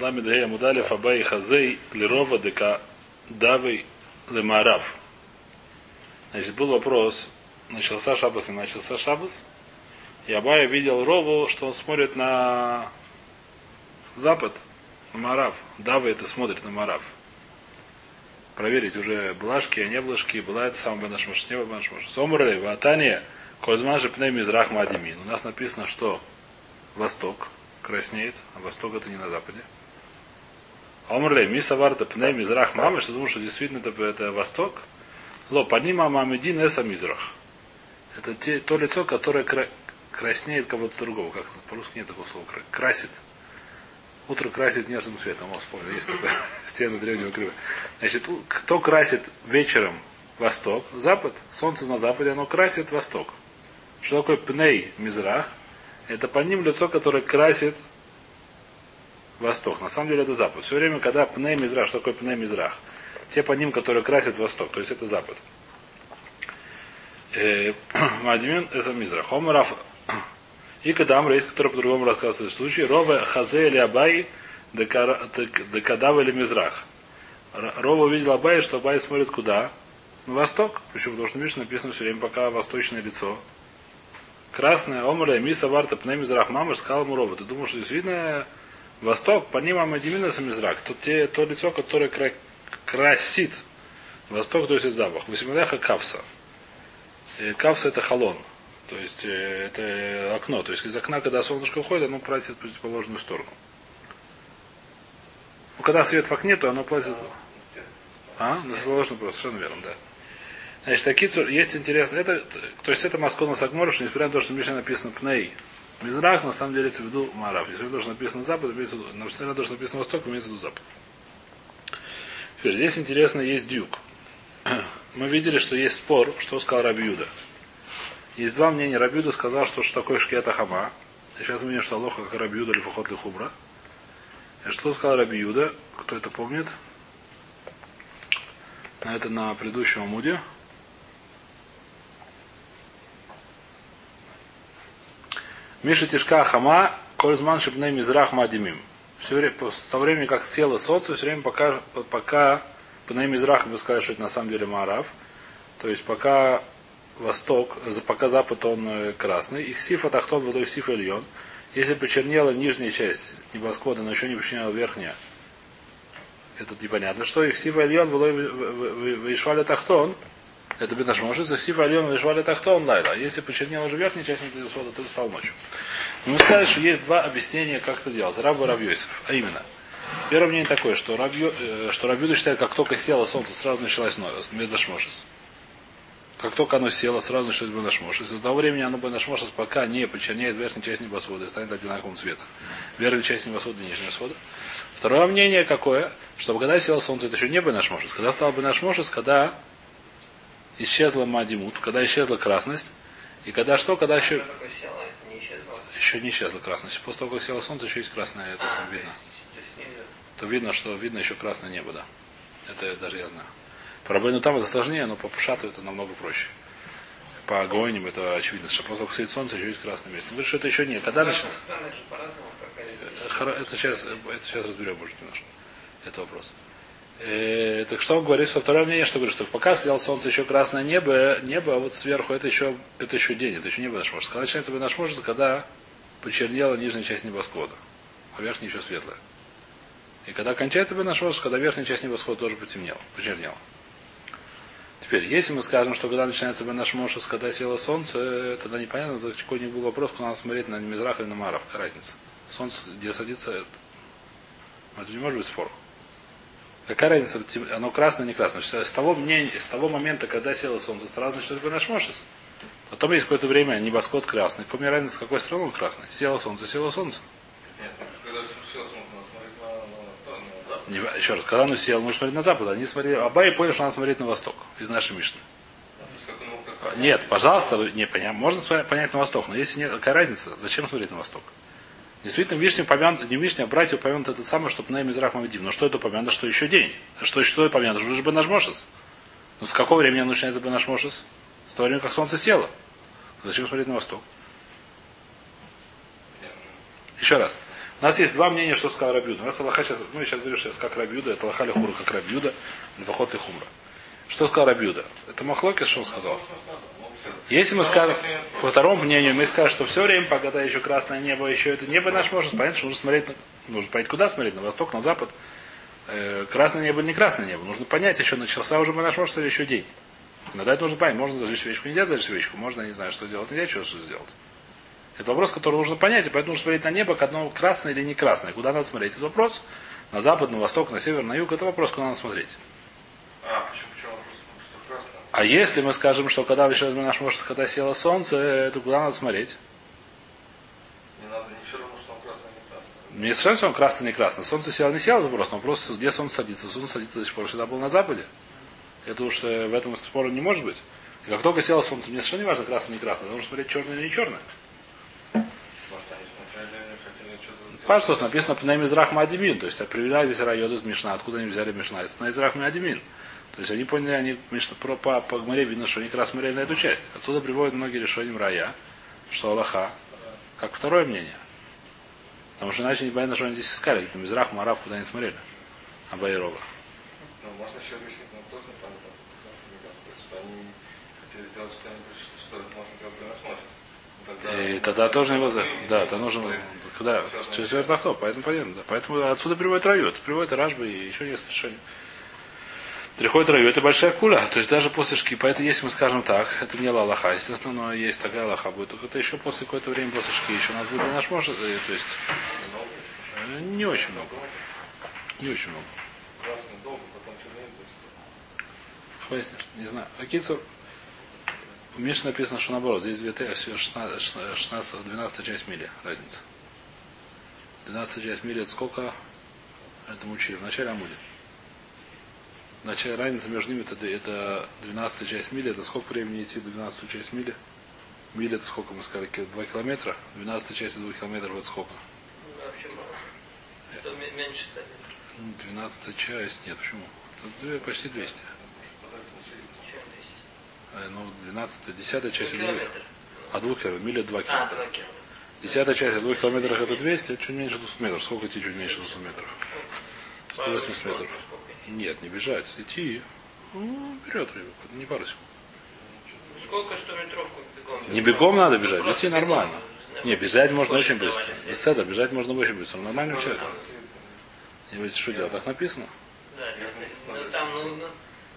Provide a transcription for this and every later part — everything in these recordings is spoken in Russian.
Ламидея Мудалев Абай Хазей Лирова Дека Давы Лемарав. Значит, был вопрос, начался Шабас и начался Шабас. И Абай видел Рову, что он смотрит на запад, на Марав. Давы это смотрит на Марав. Проверить уже блажки, а не блажки, была это самая Банашмаш, не Банашмаш. Сомры, Ватания, Кользман же Пней Мизрах Мадимин. У нас написано, что восток краснеет, а восток это не на западе. Омрлей, Мисаварта Пней Мизрах Мамы, что думаю, что действительно это, это восток. Ло, поднима Мамедин Эса Мизрах. Это те, то лицо, которое кра... краснеет кого-то другого. Как по-русски нет такого слова. Красит. Утро красит нежным цветом. О, вспомнил, есть такое. Стены древнего крыва. Значит, кто красит вечером восток, запад, солнце на западе, оно красит восток. Что такое пней мизрах? Это по ним лицо, которое красит восток. На самом деле это запад. Все время, когда пней мизрах, что такое пней мизрах? Те по ним, которые красят восток, то есть это запад. Э, Мадимин это мизрах. Омарав и Амра есть, который по-другому рассказывает случай, Рова Хазе или Абай Декадава или Мизрах. Рова увидел Абай, что Абай смотрит куда? На восток. Почему? Потому что Мишне написано все время пока восточное лицо. Красное, Омра, Миса, Варта, Пне, Мизрах, Мамаш, сказал ему Рова. Ты думаешь, что действительно восток, по ним Амадимина Мизрах. Тут те, то лицо, которое кра- красит. Восток, то есть запах. Восьмидеха Кавса. Кавса это халон. То есть э, это окно. То есть из окна, когда солнышко уходит, оно платит в противоположную сторону. Ну, когда свет в окне, то оно платит... А? На противоположную просто, совершенно верно, да. Значит, такие есть интересно. Это, то есть это Москва Сагмор, что несмотря на то, что в Мишне написано Пней, Мизрах, на самом деле это в виду Марав. Если то, что написано Запад, имеется виду, несмотря на то, что написано Восток, имеется в виду Запад. Теперь, здесь интересно есть дюк. Мы видели, что есть спор, что сказал Рабиуда. Есть два мнения. Рабиуда сказал, что что такое шкета хама. Сейчас мы видим, что Алоха как Рабиуда или Фухот Хубра. И что сказал Рабиуда? Кто это помнит? Это на предыдущем муде. Миша Тишка Хама, Кользман Шипней Мизрах Мадимим. Все время, с того времени, как село солнце, все время пока, пока Пней Мизрах, мы сказали, что это на самом деле Марав. То есть пока восток, пока запад он э, красный. Их сифа тахтон водой сифа ильон. Если почернела нижняя часть небосклада, но еще не почернела верхняя, это непонятно. Что их сифа ильон водой вышвали тахтон, это бы наш может, сифа ильон вышвали тахтон лайла. Если почернела уже верхняя часть то стал ночью. Но мы сказали, что есть два объяснения, как это делать. Раб и Равьёсиф. А именно, Первое мнение такое, что Рабью, э, что Рабьюда считает, как только село солнце, сразу началась Медашмошес. Как только оно село, сразу началось Бенашмош. И с того времени оно Бенашмошес пока не почерняет верхнюю часть небосвода и станет одинаковым цветом. Верхняя часть небосвода и нижнего свода. Второе мнение какое? Что когда село солнце, это еще не Бенашмошес. Когда стало Бенашмошес, когда исчезла Мадимут, когда исчезла красность, и когда что, когда еще... Еще не исчезла красность. После того, как село солнце, еще есть красное, это сам видно. То видно, что видно еще красное небо, да. Это даже я знаю. По Рабейну там это сложнее, но по Пушату это намного проще. По Агоиням это очевидно, что просто сидит солнце, еще есть красное место. Говорит, что это еще не. Когда начнется? Это сейчас, это сейчас разберем, может, немножко. Это вопрос. Э, так что он говорит, что второе мнение, что говорит, что пока съел солнце еще красное небо, небо, а вот сверху это еще, это еще день, это еще небо наш может. Когда начинается наш может, когда почернела нижняя часть небосклада, а верхняя еще светлая. И когда кончается наш может, когда верхняя часть небосклада тоже потемнела, почернела. Теперь, если мы скажем, что когда начинается наш Мошес, когда село солнце, тогда непонятно, за какой-нибудь был вопрос, куда надо смотреть на Мизрах или на Маров. Какая разница? Солнце, где садится, это, это не может быть спор. Какая разница, оно красное, не красное? С того, мнения, с того момента, когда село солнце, сразу начнется наш Мошес. Потом есть какое-то время небосклад красный. Мне разница, с какой стороны он красный? Село солнце, село солнце. Нет, когда село солнце, еще раз, когда он сел, нужно смотреть на запад. Они смотрели, Абай понял, что надо смотреть на восток из нашей Мишны. Нет, пожалуйста, не понятно. Можно понять на восток, но если нет, какая разница? Зачем смотреть на восток? Действительно, в Вишне упомянут, не в Вишне, а братья упомянут это самое, что на Мизрах Мавидим. Но что это упомянуто, что еще день? Что, что упомянуто? Что же бы наш Мошес? Ну, с какого времени начинается бы наш Мошес? С того времени, как солнце село. Зачем смотреть на восток? Еще раз. У нас есть два мнения, что сказал Рабюда. У нас Аллаха сейчас, мы сейчас говорим сейчас как Рабюда, это Аллаха Лехура как Рабюда, Львахот и Хумра. Что сказал Рабюда? Это Махлокис, что он сказал? Если мы скажем, по второму мнению, мы скажем, что все время, пока еще красное небо, еще это небо наш может понять, что нужно смотреть, на, нужно понять, куда смотреть, на восток, на запад. Э, красное небо не красное небо. Нужно понять, еще начался уже наш может или еще день. Иногда это нужно понять, можно зажечь свечку, нельзя зажечь свечку, можно, не знаю, что делать, нельзя что сделать. Это вопрос, который нужно понять, и поэтому нужно смотреть на небо, как одно красное или не красное. Куда надо смотреть? Это вопрос. На запад, на восток, на север, на юг. Это вопрос, куда надо смотреть. А, почему, почему вопрос, что красное? А если мы скажем, что когда еще наш может, когда село солнце, то куда надо смотреть? Не надо не все равно, что он красный, не красный. Не совершенно, что он красный, не красный. Солнце село, не село вопрос, но вопрос, где солнце садится. Солнце садится до сих пор всегда был на западе. Это уж э, в этом спора не может быть. И как только село солнце, мне совершенно не важно, красный, не красный. Нужно смотреть черное или не черное. Что-то... Паштус написано на Мизрах Мадимин, то есть определяют здесь районы из Мишна, откуда они взяли Мишна, из Мизрах Мадимин. То есть они поняли, они Мишна, про, по, по Гмаре видно, что они как раз смотрели на эту часть. Отсюда приводят многие решения рая, что Аллаха, как второе мнение. Потому что иначе непонятно, что они здесь искали, на Мизрах, Марав, куда они смотрели. Абайрова. Ну, можно еще объяснить, но тоже непонятно, что они хотели сделать что-нибудь, что можно сделать для нас сейчас. И тогда тоже не было. Да, это нужно. Да, четвертый авто, поэтому понятно. Да. Поэтому отсюда приводит райот. Приводит Рашба и еще несколько решений. Приходит райот, это большая куля. То есть даже после шки. Поэтому если мы скажем так, это не Аллаха. Естественно, но есть такая Аллаха будет. Только это еще после какое-то время после шки. Еще у нас будет наш может. э, То есть э, не очень много. Не очень много. Хватит, не знаю. Акицу, в Мише написано, что наоборот, здесь 2 т- 16, 16, 12 часть мили разница. 12 часть мили это сколько? Это мы учили в начале Начале разница между ними это, это 12 часть мили, это сколько времени идти до 12 часть мили? Мили это сколько мы сказали? 2 километра? 12 часть 2 километров это сколько? Вообще мало. Сто ме- меньше ста метров. 12 часть, нет, почему? Две- почти 200. Чем десять? Э, Ну, 12, 10 часть. Ну, километр. А 2 километров, миля 2 А, километра. два километра. Десятая часть от 2 километров это 200, это чуть меньше 200 метров. Сколько идти чуть меньше 200 метров? 180 метров. Нет, не бежать. Идти. Ну, вперед, ребят, не пару секунд. Сколько сто метровку бегом? Не бегом надо бежать, идти нормально. Не, бежать можно очень быстро. Из это бежать можно очень быстро. Нормальный человек. И вы что делать? Так написано? Да, это- ну, там, ну, ну,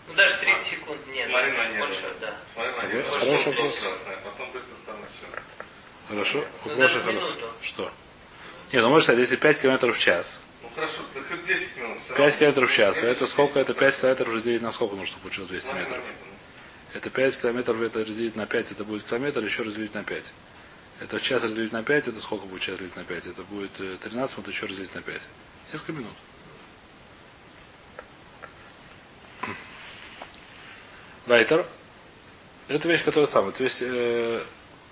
ну, даже 30 секунд нет. Смотри на небо. Больше, да. Смотри на Хорошо, небо. хороший вопрос. красное, потом быстро стало черное. Хорошо? Ну, хорошо. Что? Не, ну может, если 5 километров в час. Хорошо, да хоть 10 минут. всё 5 равно. километров в час. А это сколько? Это 5 километров разделить на сколько нужно, получилось 200 Смотри на метров? Это 5 километров, это разделить на 5, это будет километр, еще разделить на 5. Это час разделить на 5, это сколько будет час разделить на 5? Это будет э, 13 минут, еще разделить на 5. Несколько минут. Вайтер. Это вещь, которая самая. То есть, э,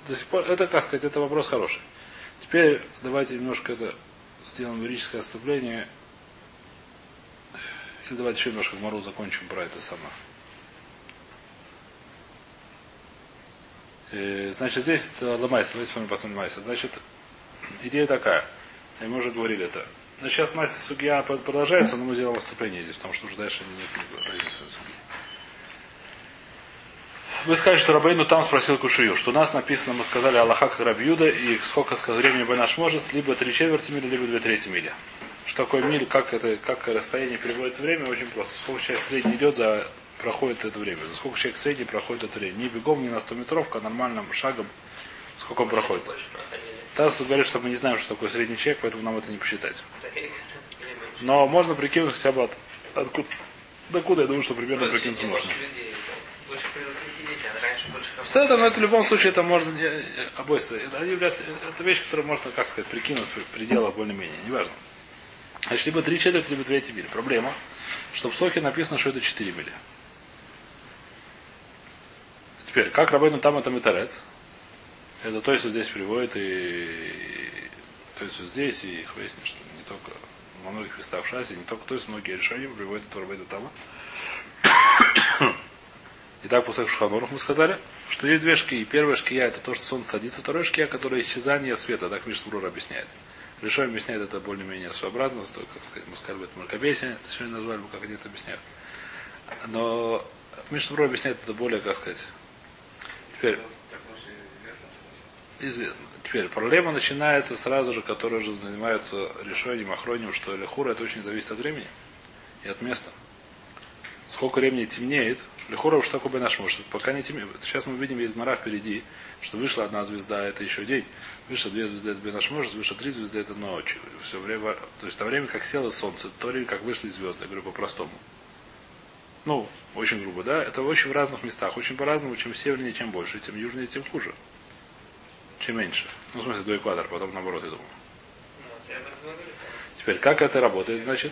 до сих пор, это, как сказать, это вопрос хороший. Теперь давайте немножко это сделаем лирическое отступление. Или давайте еще немножко в Мару закончим про это самое. Э, Значит, здесь Ламайса. Давайте посмотрим, посмотрим Майса. Значит, идея такая. И мы уже говорили это. Значит, сейчас Майса Сугия продолжается, но мы сделаем выступление здесь, потому что уже дальше нет разницы. Вы скажете, что Рабейну там спросил Кушию, что у нас написано, мы сказали Аллаха как Рабиуда, и сколько сказал времени наш может, либо три четверти мили, либо две трети мили. Что такое миль, как это, как расстояние переводится время, очень просто. Сколько человек средний идет, за проходит это время. За сколько человек средний проходит это время. Не бегом, не на 100 метровка, а нормальным шагом, сколько он проходит. Тасс говорит, что мы не знаем, что такое средний человек, поэтому нам это не посчитать. Но можно прикинуть хотя бы от, откуда, докуда, я думаю, что примерно прикинуть можно. больше людей, да. Больше привыкли сидеть, а С этого, но это в любом случае это можно, обои, это, они это вещь, которую можно, как сказать, прикинуть в пределах более-менее, неважно. Значит, либо три четверти, либо третьи мили. Проблема, что в Сохе написано, что это 4 мили. Теперь, как Рабейну там это метарец? Это то вот здесь приводит и, то вот здесь и их выяснит, что не только во многих местах в Шасе, не только то есть многие решения приводят это Рабейну Тама. Итак, после Шуханурах мы сказали, что есть две шкии. Первая шкия это то, что солнце садится, вторая шкия, которая исчезание света, так Мишна Брура объясняет. Решой объясняет это более-менее своеобразно, то, как сказать, мы сказали, это мракобесие, сегодня назвали бы, как они это объясняют. Но Мишнабро объясняет это более, как сказать. Теперь, известно. Теперь, проблема начинается сразу же, которые уже занимаются решением, охроним, что Лехура это очень зависит от времени и от места. Сколько времени темнеет, Лехура уж такой наш может. Пока не темнеет. Сейчас мы видим, есть гмара впереди, что вышла одна звезда, это еще день. Вышло две звезды, это наш может, вышло три звезды, это ночь. Все время, то есть то время, как село солнце, то время, как вышли звезды, я говорю по-простому. Ну, очень грубо, да? Это очень в разных местах, очень по-разному, чем севернее, тем больше, тем южнее, тем хуже. Чем меньше. Ну, в смысле, до экватора, потом наоборот, я думаю. Ну, Теперь, как это работает, значит?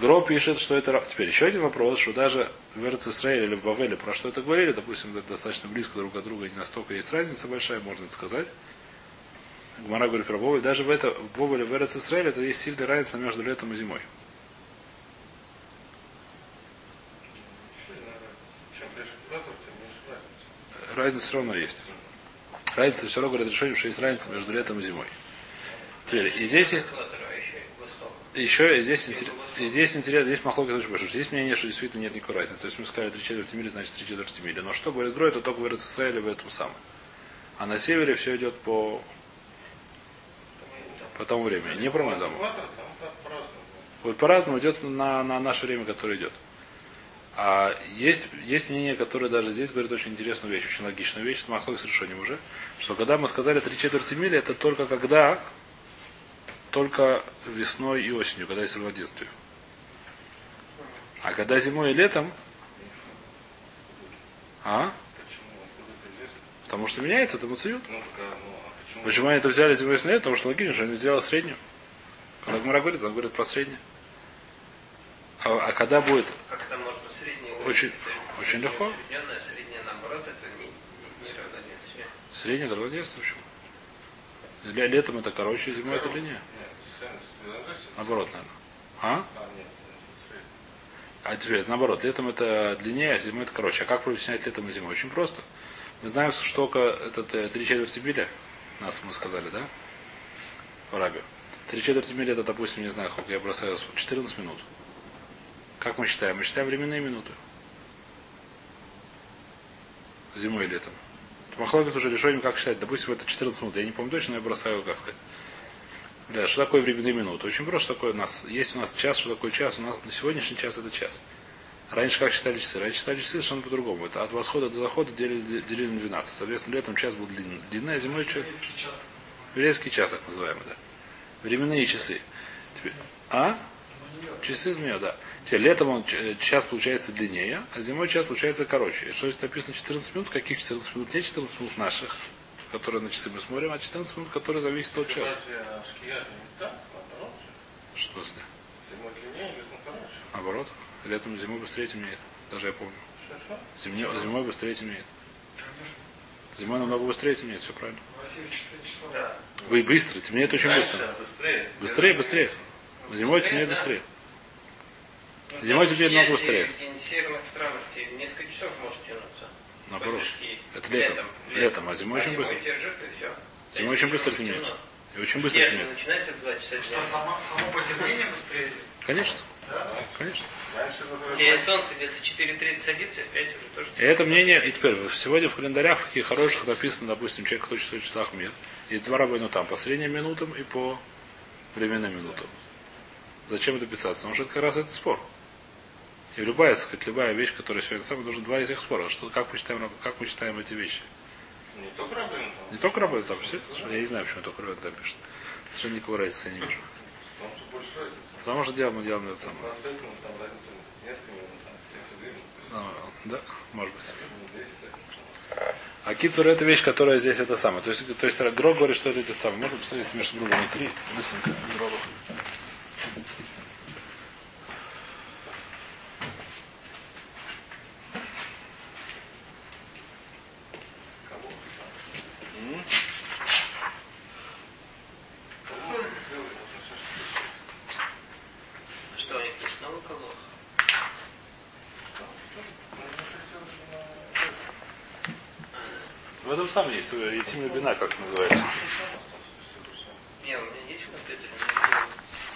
Гро пишет, что это... Теперь еще один вопрос, что даже в Эрцисраиле или в Бавеле про что это говорили, допустим, достаточно близко друг от друга, не настолько есть разница большая, можно это сказать. Гмара говорит про Бавель. Даже в, это, в Бавеле, в Эрцисраиле, это есть сильная разница между летом и зимой. Разница все равно есть. Разница все равно говорит решение, что есть разница между летом и зимой. Теперь, и здесь есть... Экватор, а еще и восток. Еще здесь, здесь интересно, здесь махлок очень большой. Здесь мнение, что действительно нет никакой разницы. То есть мы сказали три четверти мили, значит три четверти мили. Но что говорит Грой, это только в Израиле в этом самом. А на севере все идет по, по тому времени. Не про по-разному. Вот по-разному идет на, на наше время, которое идет. А есть, есть мнение, которое даже здесь говорит очень интересную вещь, очень логичную вещь, с Махлой с решением уже, что когда мы сказали три четверти мили, это только когда, только весной и осенью, когда есть равноденствие. А когда зимой и летом, а? Потому что меняется, это муциют. Почему? Они это взяли зимой и летом? Потому что логично, что они сделали среднюю. Когда Гмара говорит, он говорит про среднюю. А, а когда будет Как это можно среднее Очень- это очень легко. Среднее наоборот, это не, не, не равноденствие. Среднее равноденствие почему? Ле- Летом это короче, зимой это длиннее. Наоборот, наверное. А? А, теперь наоборот, летом это длиннее, а зимой это короче. А как объяснять летом и зимой? Очень просто. Мы знаем, что этот э, три четверти мили, нас мы сказали, да? В Арабе. Три четверти мили это, допустим, не знаю, сколько я бросаю, 14 минут. Как мы считаем? Мы считаем временные минуты. Зимой и летом. Махлогит уже решением, как считать. Допустим, это 14 минут. Я не помню точно, но я бросаю, как сказать. Бля, что такое временные минуты? Очень просто, что такое у нас. Есть у нас час, что такое час? У нас на сегодняшний час это час. Раньше как считали часы? Раньше считали часы совершенно по-другому. Это от восхода до захода делили, делили на 12. Соответственно, летом час был длинный, длинный а зимой час. Еврейский час, так называемый, да. Временные часы. Теперь, а? Часы змея, да. Летом он час получается длиннее, а зимой час получается короче. И что здесь написано 14 минут? Каких 14 минут? Не 14 минут наших, которые на часы мы смотрим, а 14 минут, которые зависят от часа. Что летом короче. Наоборот. Летом зимой быстрее темнеет. Даже я помню. Зимне- зимой быстрее темнеет. Зимой намного быстрее темнеет, все правильно. Вы быстро, темнеет очень быстро. быстрее. Быстрее. Зимой темнеет быстрее. Ну, Зимой теперь шкия, много быстрее. В северных странах тебе несколько часов может тянуться. Наоборот. Это летом. Летом, а зимой очень быстро. держит и все. Зимой очень быстро темнеет. И очень быстро Если темнеет. начинается в 2 часа дня. Само, само потемнение быстрее. Конечно, Да? конечно. Это Тебе солнце где-то 4.30 садится, в 5 уже тоже. И это мнение, и теперь сегодня в календарях в таких хороших написано, допустим, человек хочет в числах мир. Есть два рабойну там, по средним минутам и по временным минутам. Зачем это писаться? Потому что это как раз этот спор. И любая, так сказать, любая вещь, которая сегодня самая, нужно два из этих споров. Что, как, мы считаем, как мы считаем эти вещи? Не только рабын, там. Не только рабойну там, все, я не знаю, почему только рабойну там пишет. Совершенно никакой разницы я не вижу. Потому что больше разницы. Потому что дело мы делаем это самое. 25 минут, там разница несколько минут, там 72 минут. То есть, Ну, да, может быть. минут 10 разница. А кицур это вещь, которая здесь это самое. То есть, то есть Гро говорит, что это это самое. Можно посмотреть между другом внутри. Быстренько. Кого? Что у них есть новый колох? Ятимная бина, как называется. Не, у меня есть вот это А гро... окей. Это не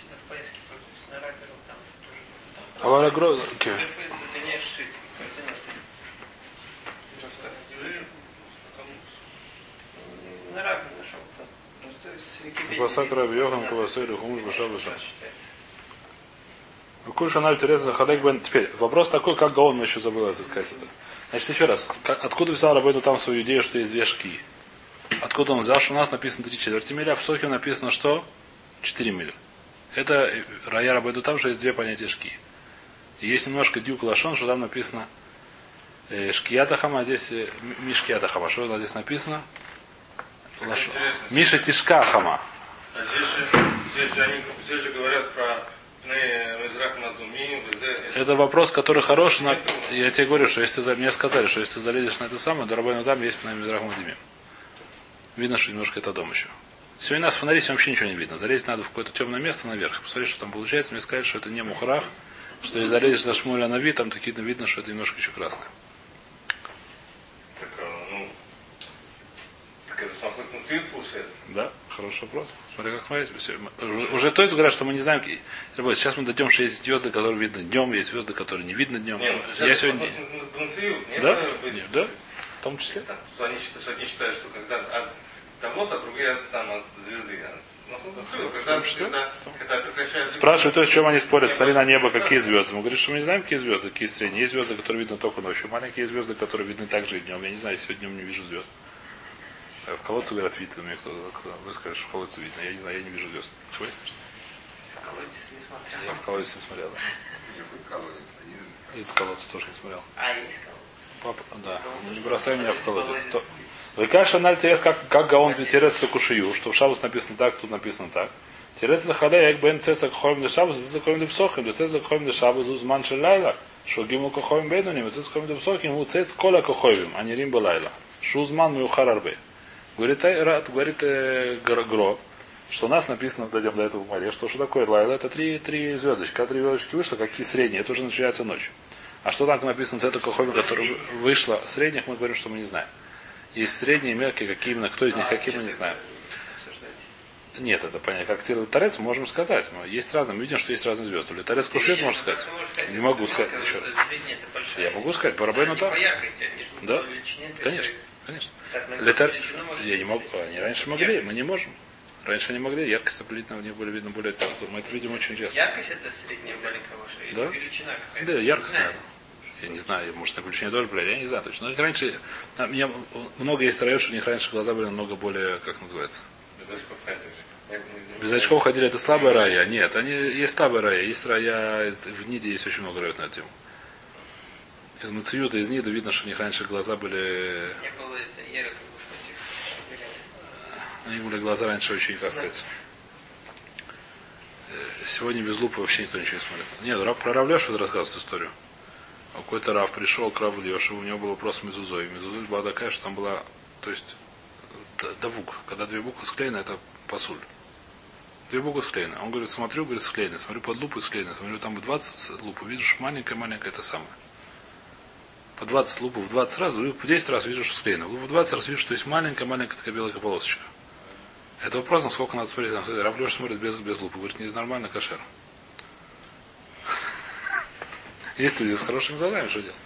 шить. Это не шить. На рабе нашел кто. Ну, то есть с Википедии. Квасак Раби Йохан, Квасой, Хумуш, Баша, Баша. Куша Наль Тереза Хадек Бен. Теперь вопрос такой, как Гаон еще забыл сказать это. Значит, еще раз. Как- откуда взял Рабейну там свою идею, что есть две шки? Откуда он взял, что у нас написано 3 четверти мили, а в Сохе написано что? 4 мили. Это э, Рая Рабейну там, что есть две понятия шки. И есть немножко дюк лашон, что там написано э, шкията хама, а здесь э, ми- мишкията хама. Что здесь написано? Интересно. Миша тишка хама. А здесь же, здесь они, здесь же говорят про Мизрах Это вопрос, который хорош. но Я тебе говорю, что если ты мне сказали, что если ты залезешь на это самое, то Рабайну там есть на Мидраху Мадимим. Видно, что немножко это дом еще. Сегодня нас фонари вообще ничего не видно. Залезть надо в какое-то темное место наверх. Посмотри, что там получается. Мне сказали, что это не мухрах, что если залезешь на шмуля на вид, там такие видно, что это немножко еще красное. Так, а, ну, так это смахнуть на цвет получается. Да, хороший вопрос. Смотри, как смотрите. Все. Уже- то есть говорят, что мы не знаем. Ребят, Сейчас мы дойдем, что есть звезды, которые видно днем, есть звезды, которые не видно днем. Не, ну, Я сегодня. на- цвет, не Да? надо быть- Не, да? В том числе. Так, что они, считают, что они считают, что когда от того-то, а другие от, там, от звезды. А, когда, числе. когда, когда прекращается... Спрашивают, то, есть, чем они спорят. Смотри на небо, какие звезды. Мы говорим, что мы не знаем, какие звезды, какие средние. Есть звезды, которые видно только ночью. Маленькие звезды, которые видны также и днем. Я не знаю, если днем не вижу звезд. А В колодце говорят, видно. Мне кто, кто вы скажете, что в колодце видно. Я не знаю, я не вижу звезд. Не смотрел. Я в колодец не смотрел. да. Из колодца тоже не смотрел. А, есть колодец. Папа, да. Не бросай меня в колодец. Выкаш аналь терес, как, как Гаон терец кушию, что в Шабус написано так, тут написано так. Терец лахада, як бен цеса кхоем де Шабус, цеса кхоем де псохим, де цеса кхоем де Шабус, узман шелайла, что гиму кхоем бейнуним, цеса кхоем де псохим, у цец кола кхоевим, а не рим балайла. Шузман мюхар арбе. Говорит, э, Рат- говорит э, Гро, что у нас написано, дойдем до этого в море, что, что такое лайла, это три, три звездочки. Когда три звездочки вышло, какие средние, это уже начинается ночь. А что там написано цета кохоми, которая вышла средних, мы говорим, что мы не знаем. Есть средние, мелкие, какие именно, кто из них, какие мы не знаем. Нет, это понятно. Как торец можем сказать. Есть разные. Мы видим, что есть разные звезды. Торец кушает, можно сказать. Не могу сказать еще раз. Я могу сказать, по Рабейну там. Да. Конечно, конечно. Можно- Я не могу. Они раньше могли, мы не можем. Раньше они могли, яркость определить нам не более видно более. Мы это видим очень часто. Яркость это средняя маленькая Да. величина какая-то? Да, яркость, наверное. Я не знаю, может, на включение тоже, блядь, я не знаю точно. Но раньше, а, меня много есть районов, что у них раньше глаза были намного более, как называется, Без очков ходили. Без очков ходили, это слабая рая. Нет, они есть слабая рая. Есть рая, в Ниде есть очень много районов на эту тему. Из Мациюта, из Нида видно, что у них раньше глаза были... Не было это этих- У них были глаза раньше очень, как сказать... э, Сегодня без лупы вообще никто ничего не смотрит. Нет, Рав, про Рав Леш вот рассказывает эту историю. Какой-то Рав пришел к Раву Лешеву, у него был вопрос Мезузой. Мезузой была такая, что там была, то есть, давук. Когда две буквы склеены, это пасуль. Две буквы склеены. Он говорит, смотрю, говорит, склеены. Смотрю под лупой склеены. Смотрю, там 20 луп. Видишь, маленькая-маленькая это самое. По 20 лупов в 20 раз, в 10 раз вижу, что склеено. В 20 раз вижу, что есть маленькая-маленькая такая белая полосочка. Это вопрос, насколько надо смотреть. Там, смотрит без, без лупы. Говорит, не нормально, кошер. Есть люди с хорошими глазами, что делать?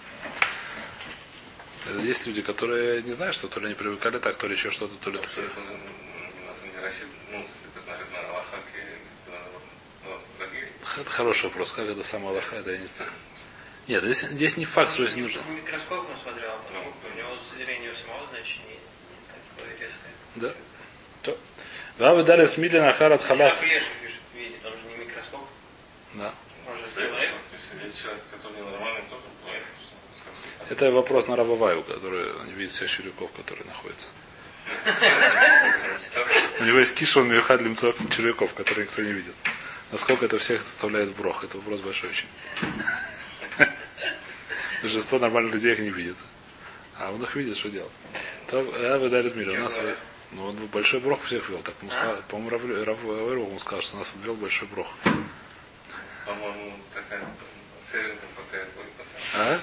Есть люди, которые не знают, что то ли они привыкали так, то ли еще что-то, то ли такое. это, ну, ну, хороший вопрос. Как это сам Аллаха, это я не знаю. Нет, здесь, здесь не факт, что здесь нужно. Микроскопом смотрел, а что у него зрение у самого, значит, не, не такое резкое. Да. То. Вавы дали смили на харат халас. Как Леша пишет, видит, он же не микроскоп, Да. он же Человек, человек. если есть человек, который ненормальный, тоже бывает, что, скажем, Это вопрос на Рававаю, который не видит всех червяков, которые находятся. У него есть кишон Мюхад Лимцов червяков, которые никто не видит. Насколько это всех составляет в брох? Это вопрос большой очень. Большинство нормальных людей их не видит. А он их видит, что делать. То, а вы дали мир. У нас э, ну, он большой брох всех вел. Так ему сказал, по-моему, Рав, ему сказал, что у нас ввел большой брох. по-моему, такая Севингтон пока будет А?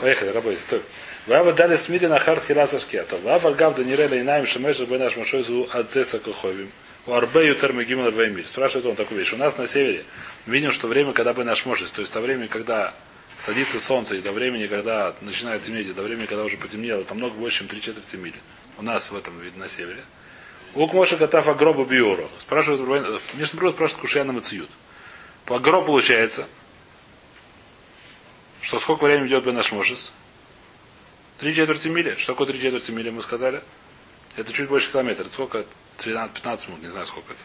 Поехали, работайте. Стой. Вава дали смири на харт хиласа шкета. Вава гавда нирела инаем шемеша бен аш машой зу адцеса коховим. У Арбею термигимл Веймиль. Спрашивает он такую вещь. У нас на севере видим, что время, когда бы наш можешь, то есть то время, когда садится солнце, и до времени, когда начинает темнеть, и до времени, когда уже потемнело, это много больше, чем три четверти мили. У нас в этом видно на севере. Ук Моша Катафа гроба биору. Спрашивают, Мишна спрашивает Кушьяна Мациют. По гроб получается, что сколько времени идет наш Мошес? Три четверти мили. Что такое три четверти мили, мы сказали? Это чуть больше километра. Сколько? 13-15 минут, не знаю сколько это.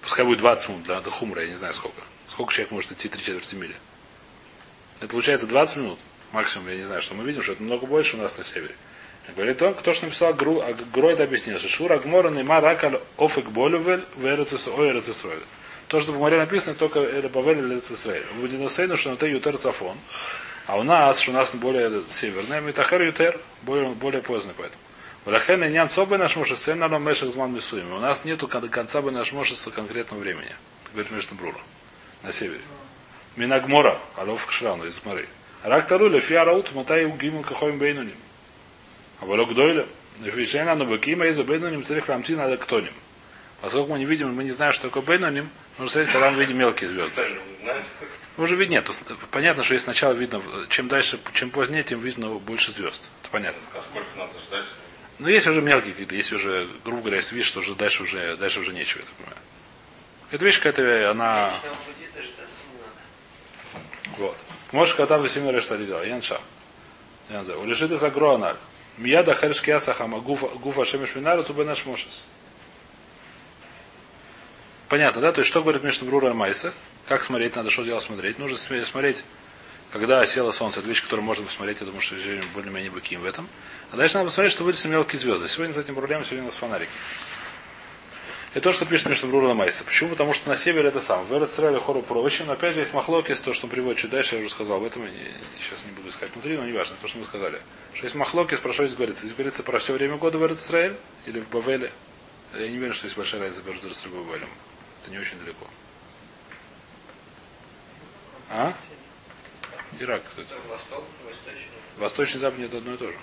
Пускай будет 20 минут для, хумра, я не знаю сколько. Сколько человек может идти три четверти мили? Это получается 20 минут. Максимум, я не знаю, что мы видим, что это много больше у нас на севере. Говорит он, кто что написал Гру, а Гру это объяснил, что Шура Гмора нема ракаль офик болювель в Эрцисройль. То, что в море написано, только это Бавель или Эрцисройль. В что на те Ютер Цафон. А у нас, что у нас более северная, Митахер Ютер, более, более поздно поэтому. Рахен и нян собой наш муж, сын на мешах зман. У нас нету конца бы наш муж конкретного времени. Говорит между Брура. На севере. Минагмора, алов кшрану из моры. Рак таруля фиараут матай угимл кахоим бейнуним. А волок дойля. Фишена но бакима из бейнуним царих рамти надо ктоним. Поскольку мы не видим, мы не знаем, что такое бейнуним, нужно сказать, когда мы видим мелкие звезды. Мы уже видим, нет. Понятно, что если сначала видно, чем дальше, чем позднее, тем видно больше звезд. Это понятно. а сколько надо ждать. Но есть уже мелкие какие-то, есть уже, грубо говоря, если видишь, что уже дальше уже, дальше уже нечего, я так понимаю. Эта вещь какая-то, она... Не надо. Вот. Можешь кота в семье что делать. Я нша. Я не знаю. Улишит из агроаналь. Мияда хершки асахама гуфа шемеш минару цубе наш мошес. Понятно, да? То есть, что говорит между Брура и Майса? Как смотреть надо, что делать смотреть? Нужно смотреть, когда село солнце. Это вещь, которую можно посмотреть. Я думаю, что более-менее быким в этом. А дальше надо посмотреть, что вылезли мелкие звезды. Сегодня с этим проблемой, сегодня у нас фонарик. Это то, что пишет между Брура и Майса. Почему? Потому что на севере это сам. В Эрцреле хору прочим. Но опять же есть махлокис, то, что приводит чуть дальше, я уже сказал. Об этом сейчас не буду искать внутри, но не важно, то, что мы сказали. Что есть махлокис, про что здесь говорится? Здесь говорится про все время года в Эрцреле или в Бавеле. Я не уверен, что есть большая разница между Эрцрелем и Бавелем. Не очень далеко. А? Ирак? Это восток, восточный. Восточный и западный это одно и то же.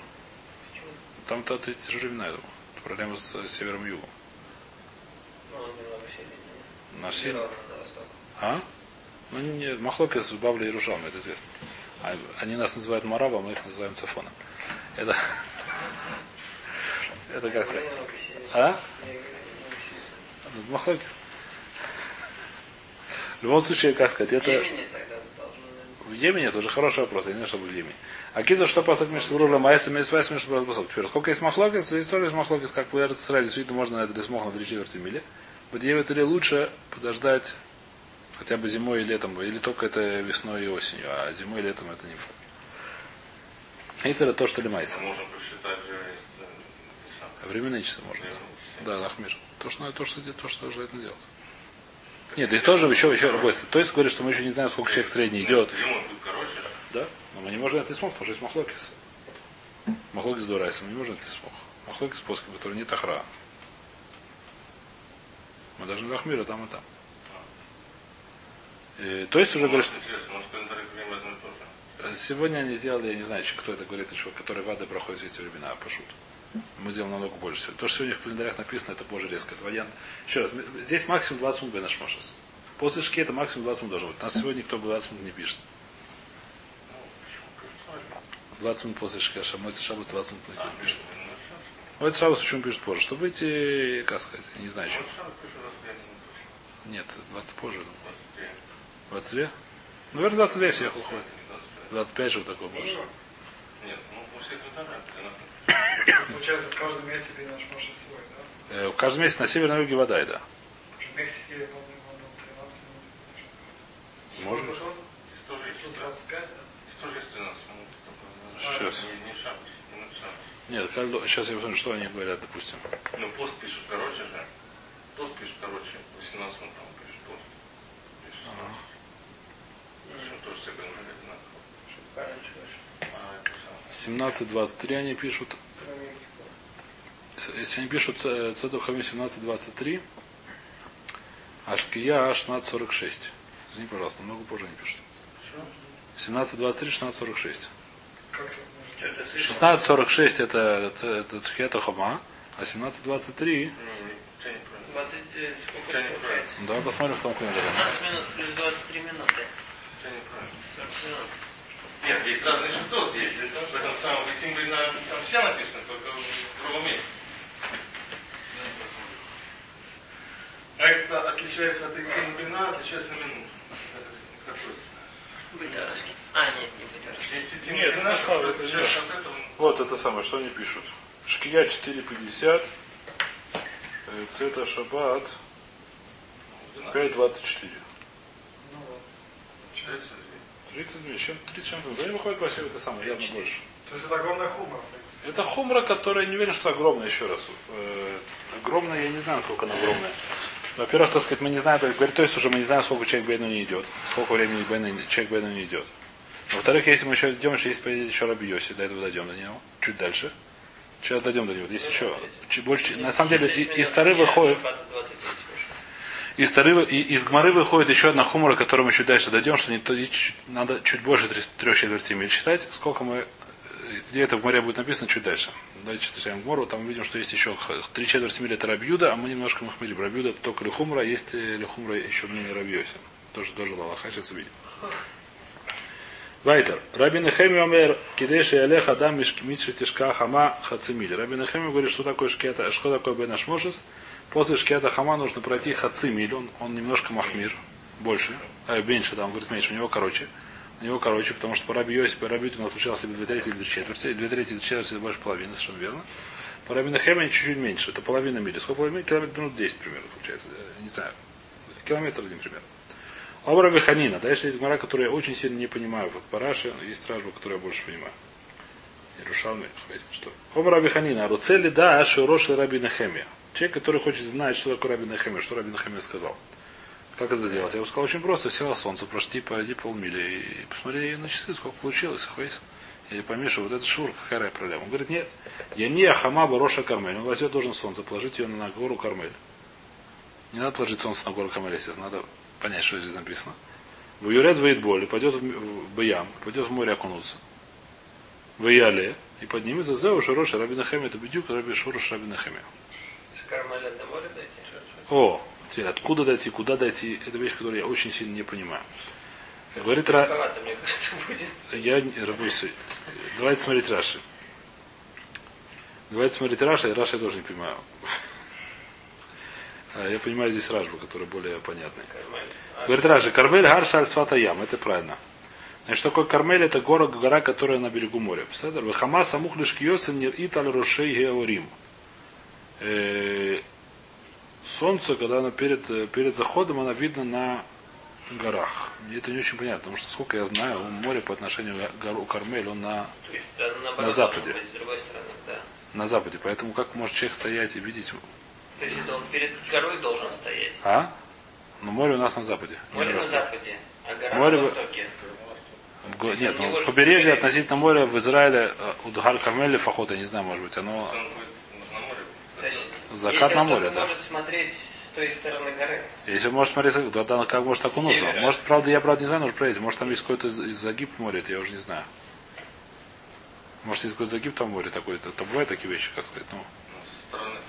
Там-то это те же времена, я думаю. Это проблема с э, севером и югом. Ну, до востока. А? Ну, не, Махлоки с Бавли и Рушалом, это известно. А они нас называют Марава, а мы их называем Цифоном. Это... Это как сказать? А? Немного севернее. Махлоки. В любом случае, как сказать, это... Йемене тогда должно, наверное, В Йемене это уже хороший вопрос, я не знаю, что в Йемене. А Киза, что посок между Рура Майса, Мейсвайс, между посок. Теперь, сколько есть махлокис, история из махлокис, как в Израиле, действительно можно на это смог на три четверти мили. В Девять или лучше подождать хотя бы зимой и летом, или только это весной и осенью, а зимой и летом это не факт. Это то, что лимайса. Можно посчитать же. Временные часы можно, да. Да, Лахмир. То, что, то, что, то, что желательно делать. Нет, их тоже еще, еще работает. То есть говорит, что мы еще не знаем, сколько человек средний идет. Да? Но мы не можем это смог, потому что есть махлокис. Махлокис дурайса, мы не можем это смог. Махлокис после который нет ахра. Мы должны лахмира там и там. Э, то есть уже говорит, и что сегодня они сделали, я не знаю, кто это говорит, что который воды проходит эти времена, пошут. Мы сделаем намного больше всего. То, что сегодня в календарях написано, это боже резко. Это вариант. Еще раз, здесь максимум 20 минут наш Машес. После шки это максимум 20 минут должно быть. У нас сегодня никто 20 минут не пишет. Ну, почему? Кажется, 20 минут после шки, а мой шабус 20 минут не пишет. ну, сейчас. Мой шабус почему пишет позже? Чтобы выйти, как сказать, я не знаю, что. Ну, Нет, 20 позже. вот день. 22? Наверное, 22 всех уходит. 25. 25 же вот такой больше. Нет, ну, у всех календарях 13. Получается, в каждом месте ты наш Маша свой, да? Э, каждый месяц на северном юге вода, да. В Мексике, я помню, по-моему, 13 минут. Может быть. Тоже есть. Тут да. 25, да? Тоже есть 13 минут. только, Сейчас. Не, не не шабас. Нет, как- сейчас я посмотрю, что они говорят, допустим. Ну, пост пишут короче же. Пост пишет короче. 18 минут там пишет пост. Пишет 16. Причем тоже все календарь одинаково. Пораньше вышел. А, это самое. 17.23 они пишут. Если они пишут Цеду Хамим 17.23, а Шкия 16.46. Извини, пожалуйста, намного позже они пишут. 17.23, 16.46. Как это может Что-то слышал. 16.46 это, это, это Тхета Хама, а 17.23 Не, не, Что неправильно? 20, э, сколько Что это неправильно? получается? Давай посмотрим в том книге. 15 минут плюс 23 минуты. Что неправильно? 40 минут. Нет, есть разные шутот, есть. В этом самом Витим там все написано, только в другом месте. А это отличается от Витим Блина, отличается на минуту. Это Какой? Бытарский. А, нет, не бытарский. Есть Нет, это Блина, на самом деле, отличается от этого. Вот это самое, что они пишут. Шкия 4.50. э, Цета Шаббат 5.24. Ну вот. 32. 32, чем 30 чем Да не выходит Василий, это самое, явно больше. То есть это огромная принципе. Это хумра, которая не уверен, что огромная, еще раз. Э, огромная, я не знаю, сколько она огромная. Во-первых, так сказать, мы не знаем, говорит, то есть уже мы не знаем, сколько человек Бейну не идет, сколько времени Бейну, человек Бейну не идет. Во-вторых, если мы еще идем, что есть поедет еще Раби Йоси, до этого дойдем до него, чуть дальше. Сейчас дойдем до него. Есть еще, больше, на самом деле, и- из Тары выходит, из, Тары, из Гмары выходит еще одна хумора, к которой мы чуть дальше дойдем, что не надо чуть больше трех- четвертей миль считать, сколько мы, э, где это в Гмаре будет написано, чуть дальше. Давайте читаем Гмору, там видим, что есть еще три четверти мили это Рабьюда, а мы немножко махмирим. Рабьюда только Лехумра, есть э, Лехумра еще мнение Рабьоси. Тоже, тоже Лалаха, сейчас увидим. Вайтер. Раби Нехеми омер, кидеши алех адам мишки тишка хама хацимиль. Раби Нехеми говорит, что такое шкета, что такое бенаш мошес. После шкета хама нужно пройти хацимиль, он, он немножко махмир, больше, а меньше, да, он говорит меньше, у него короче. У него короче, потому что по Раби Йоси, Раби у нас случалось либо две трети, или две четверти. Две трети, две четверти, это больше половины, совершенно верно. По Раби Нехеми чуть-чуть меньше, это половина мили. Сколько половина? Километр, ну, 10 примерно, получается. э, Не знаю. Километр один примерно. Оба Раби Ханина. Дальше есть гмара, которую я очень сильно не понимаю. Вот Параши, есть Ражба, которую я больше понимаю. Иерушалми, что. Оба Раби Ханина. Руцели да, Ашироши Раби Нехемия. Человек, который хочет знать, что такое Раби Нехемия, что Раби Нехемия сказал. Как это сделать? Я ему сказал очень просто. Сел на солнце, прошли, пройди полмили и посмотри на часы, сколько получилось. Хватит. Или пойми, что вот этот шур, какая проблема. Он говорит, нет, я не Ахама Бароша Кармель. Он возьмет должен солнце, положить ее на гору Кармель. Не надо положить солнце на гору Кармель, если надо понять, что здесь написано. В Юрет выйдет боль, пойдет в, Баям, пойдет в море окунуться. В Яле, и поднимется Зеу Шурош Раби Нахеме, это бедюк Раби Шурош Раби Нахеме. О, теперь откуда дойти, куда дойти, это вещь, которую я очень сильно не понимаю. Говорит Ра... Я Рабуйся. Давайте смотреть Раши. Давайте смотреть Раши, и Раши я тоже не понимаю. А, Я понимаю здесь Рашбу, который более понятный. Говорит Раши, Кармель Гар Шаль Свата Ям. Это правильно. Значит, такое Кармель это гора, гора, которая на берегу моря. Вахама самух лишь киосен нир италь рошей георим. Э, Солнце, когда оно перед, э, перед заходом, оно видно на горах. Мне это не очень понятно, потому что, сколько я знаю, море по отношению к гору Кармель, он на, наоборот, На западе. быть, стороны, да. на западе. Поэтому как может человек стоять и видеть... То есть это он перед горой должен стоять. А? Но море у нас на западе. Море на востоке. западе, а гора Море на востоке. Го- Нет, не ну, побережье относительно моря в Израиле, э, у Дгар Кармели, Фахот, я не знаю, может быть, оно Он будет на море. То есть, закат если на он море, да. может смотреть с той стороны горы. Если может смотреть, тогда она как может окунуться. Севера. Может, правда, я правда не знаю, нужно проверить. Может, там есть какой-то загиб в море, это я уже не знаю. Может, есть какой-то загиб там в море такой. Это, бывают такие вещи, как сказать. Ну, Ну, Со стороны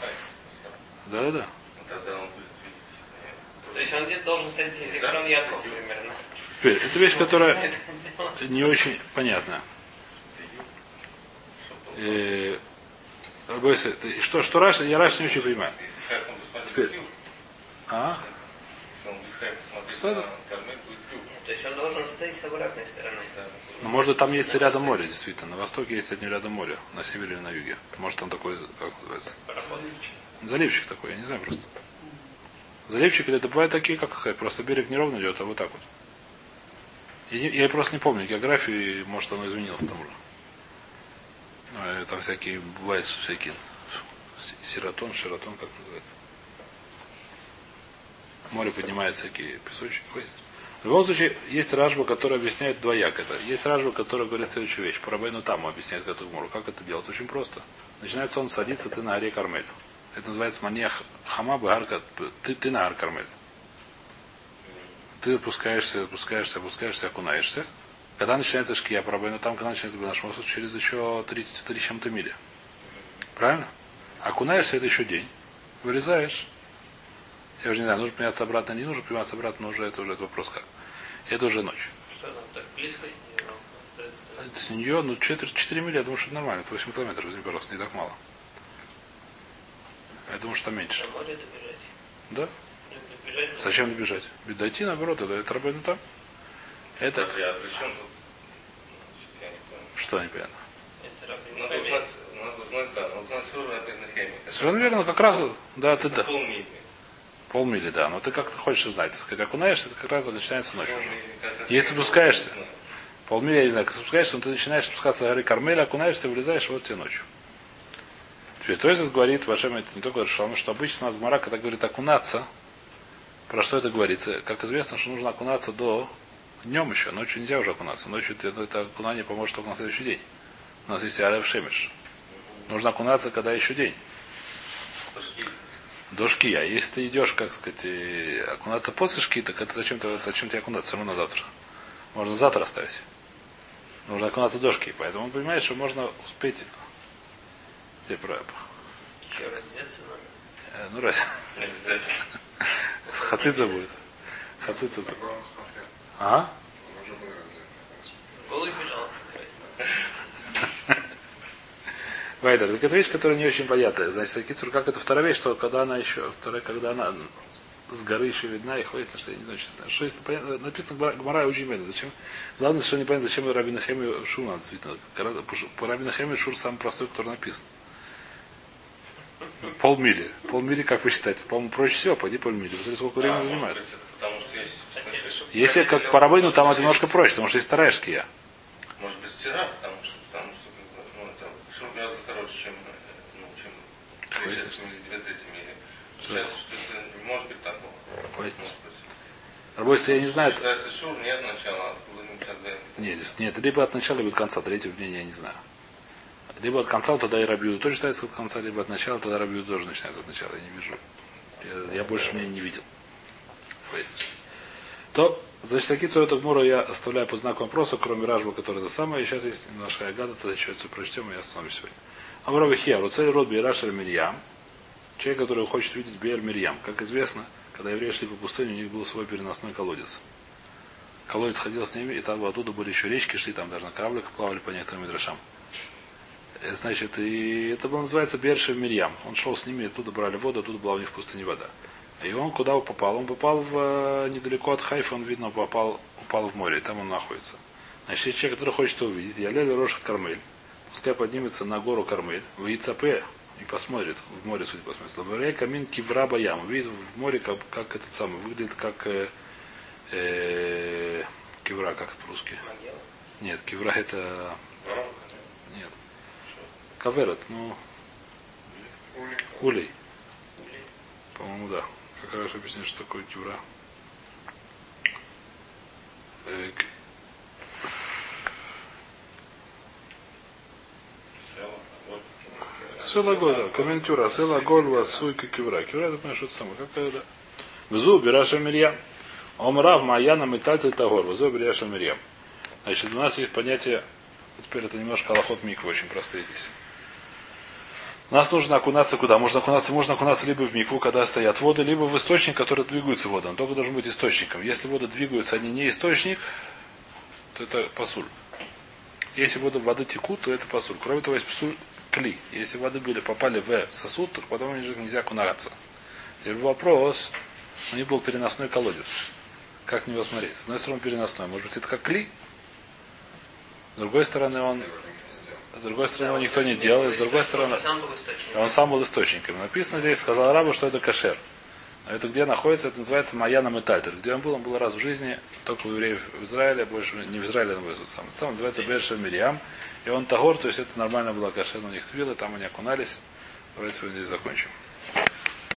да-да-да. Тогда он будет видеть. То есть он где-то должен стоять Зихрон Яков примерно. Теперь, это вещь, которая не очень понятна. Ты- что, что Раша, я Раша не очень понимаю. Теперь. А? если он без Хай посмотрит Сада? на Кармель, будет клюв. То есть он должен стоять с обратной стороны. Ну, может, там есть и рядом море, действительно. На востоке есть него рядом море, на севере или на юге. Может, там такой, как называется? Заливчик такой, я не знаю просто. Заливчик или это бывают такие, как просто берег не ровно идет, а вот так вот. Я, я просто не помню географии, может оно изменилось там уже. Ну, э, Там всякие, бывают всякие сиротон, широтон, как называется. Море поднимает всякие песочки. хватит. В любом случае, есть ражба, который объясняет двояк это. Есть ражба, который говорит следующую вещь. По Рабейну там объясняет эту гмору. Как это делать? Очень просто. Начинает солнце садиться, ты на горе Кармель. Это называется маньях хама бегарка. Ты, ты на гор Кармель. Ты опускаешься, опускаешься, опускаешься, окунаешься. Когда начинается шкия по Рабейну там, когда начинается наш мозг, через еще 30 3 чем-то мили. Правильно? Окунаешься, это еще день. Вырезаешь, Я уже не знаю, нужно подниматься обратно, не нужно подниматься обратно, но уже это уже это вопрос как. Это уже ночь. Что там так близко с это- С нее, ну, 4, 4 мили, я думаю, что это нормально. Это 8 километров, извини, пожалуйста, не так мало. Я думаю, что там меньше. Да? Добежать. Зачем добежать? Ведь дойти, наоборот, это, это работа там. Это Подожди, а что непонятно. Надо узнать, надо узнать, да, надо узнать. Совершенно верно, как раз, да, ты да. Полмили. Полмили, да. Но ты как-то хочешь знать, так сказать, окунаешься, это как раз начинается ночью. Если спускаешься. Полмили, я не знаю, как спускаешься, но ты начинаешь спускаться с горы Кармеля, окунаешься, вылезаешь, вот тебе ночью. Теперь, то есть говорит, Вашем, это не только Шалом, что обычно у нас Гмара, когда говорит окунаться, про что это говорится? Как известно, что нужно окунаться до днем еще, ночью нельзя уже окунаться. Ночью это, это окунание поможет только на следующий день. У нас есть Арев Шемиш. Нужно окунаться, когда еще день. До шки. А если ты идешь, как сказать, окунаться после шки, так это зачем, ты, зачем тебе окунаться? Все равно на завтра. Можно завтра оставить. Нужно окунаться до шки. Поэтому он понимает, что можно успеть. Тебе про- э, Ну, раз. Хацица будет. Хацица будет. Вайдер, так это вещь, которая не очень понятная. Значит, Кицур, как это вторая вещь, что когда она еще, вторая, когда она с горы еще видна и ходит, что я не знаю, честно. Что есть понятно, написано Гмара- очень медленно. Зачем? Главное, что непонятно, зачем Раби Нахеми Шур надо что По Раби Нахеми Шур самый простой, который написан. Полмили. Полмили, как вы считаете? По-моему, проще всего, пойди полмили. Посмотри, сколько времени А, занимает. может быть, это Потому что есть, значит, Если как по рабыну, там это немножко проще, потому что есть вторая шкия. Может без стира, потому что, потому что ну, это шур гораздо короче, чем, э, ну, чем Какой две есть? трети мили, что это не может быть такого. Может быть. Я не знаю. Считается шур, нет начала, тогда. Нет, здесь- нет, либо от начала, либо от конца. Третьего дня я не знаю. Либо от конца, тогда и Рабиуду тоже считается от конца, либо от начала, тогда Рабиуду тоже начинается от начала. Я не вижу. Я, я больше меня не видел. Поясни. То, значит, такие царь Гмура я оставляю по знаку вопроса, кроме Ражба, который это самое. И сейчас есть наша Агада, тогда еще все прочтем, и я остановлюсь сегодня. Амрова Хия, Руцель Род Бейрашер Мирьям. Человек, который хочет видеть Бейр Мирьям. Как известно, когда евреи шли по пустыне, у них был свой переносной колодец. Колодец ходил с ними, и там оттуда были еще речки, шли там даже на корабликах плавали по некоторым мидрашам. Э, Значит, и это было называется Бершев Мирьям. Он шел с ними, оттуда брали воду, оттуда была у них в пустыне вода. И он куда попал? Он попал в, э, недалеко от Хайфа, он, видно, попал, упал в море, и там он находится. Значит, есть человек, который хочет увидеть, я леле Роша Кармель, пускай поднимется на гору Кармель, в Яцапе, и посмотрит, в море, судя по смыслу. Лабарей камин кивра баям. Видит в море, как, как этот самый, выглядит как э, э, кивра, как это по-русски. Нет, кивра это... Нет. Каверет, ну... Улей. По-моему, да. Как раз объяснить, что такое кивра. Э, к- Села, вот. Села голь, да. Комментюра. Села голь, васуйка кивра. Кивра, это понимаешь, что это самое. Как это? Взу, бираша мирьям. Омрав маяна метатель тагор. Взу, бираша мирьям. Значит, у нас есть понятие, теперь это немножко аллахот миквы, очень простые здесь. Нас нужно окунаться куда? Можно окунаться, можно окунаться либо в микву, когда стоят воды, либо в источник, который двигается вода. Он только должен быть источником. Если воды двигаются, они не источник, то это пасуль. Если воды воды текут, то это пасуль. Кроме того, есть пасуль кли. Если воды были, попали в сосуд, то потом уже нельзя окунаться. Теперь вопрос, у них был переносной колодец. Как на него смотреть? С одной стороны переносной. Может быть, это как кли? С другой стороны, он... С другой стороны, его никто не делал. С другой стороны, Он сам был источник. он сам был источником. Написано здесь, сказал рабу, что это кашер. А это где находится, это называется Маяна Метальтер. Где он был, он был раз в жизни, только у евреев в Израиле, больше не в Израиле, но в сам. Там называется Берша Мириам. И он Тагор, то есть это нормально было кашер, у них твилы, там они окунались. Давайте сегодня здесь закончим.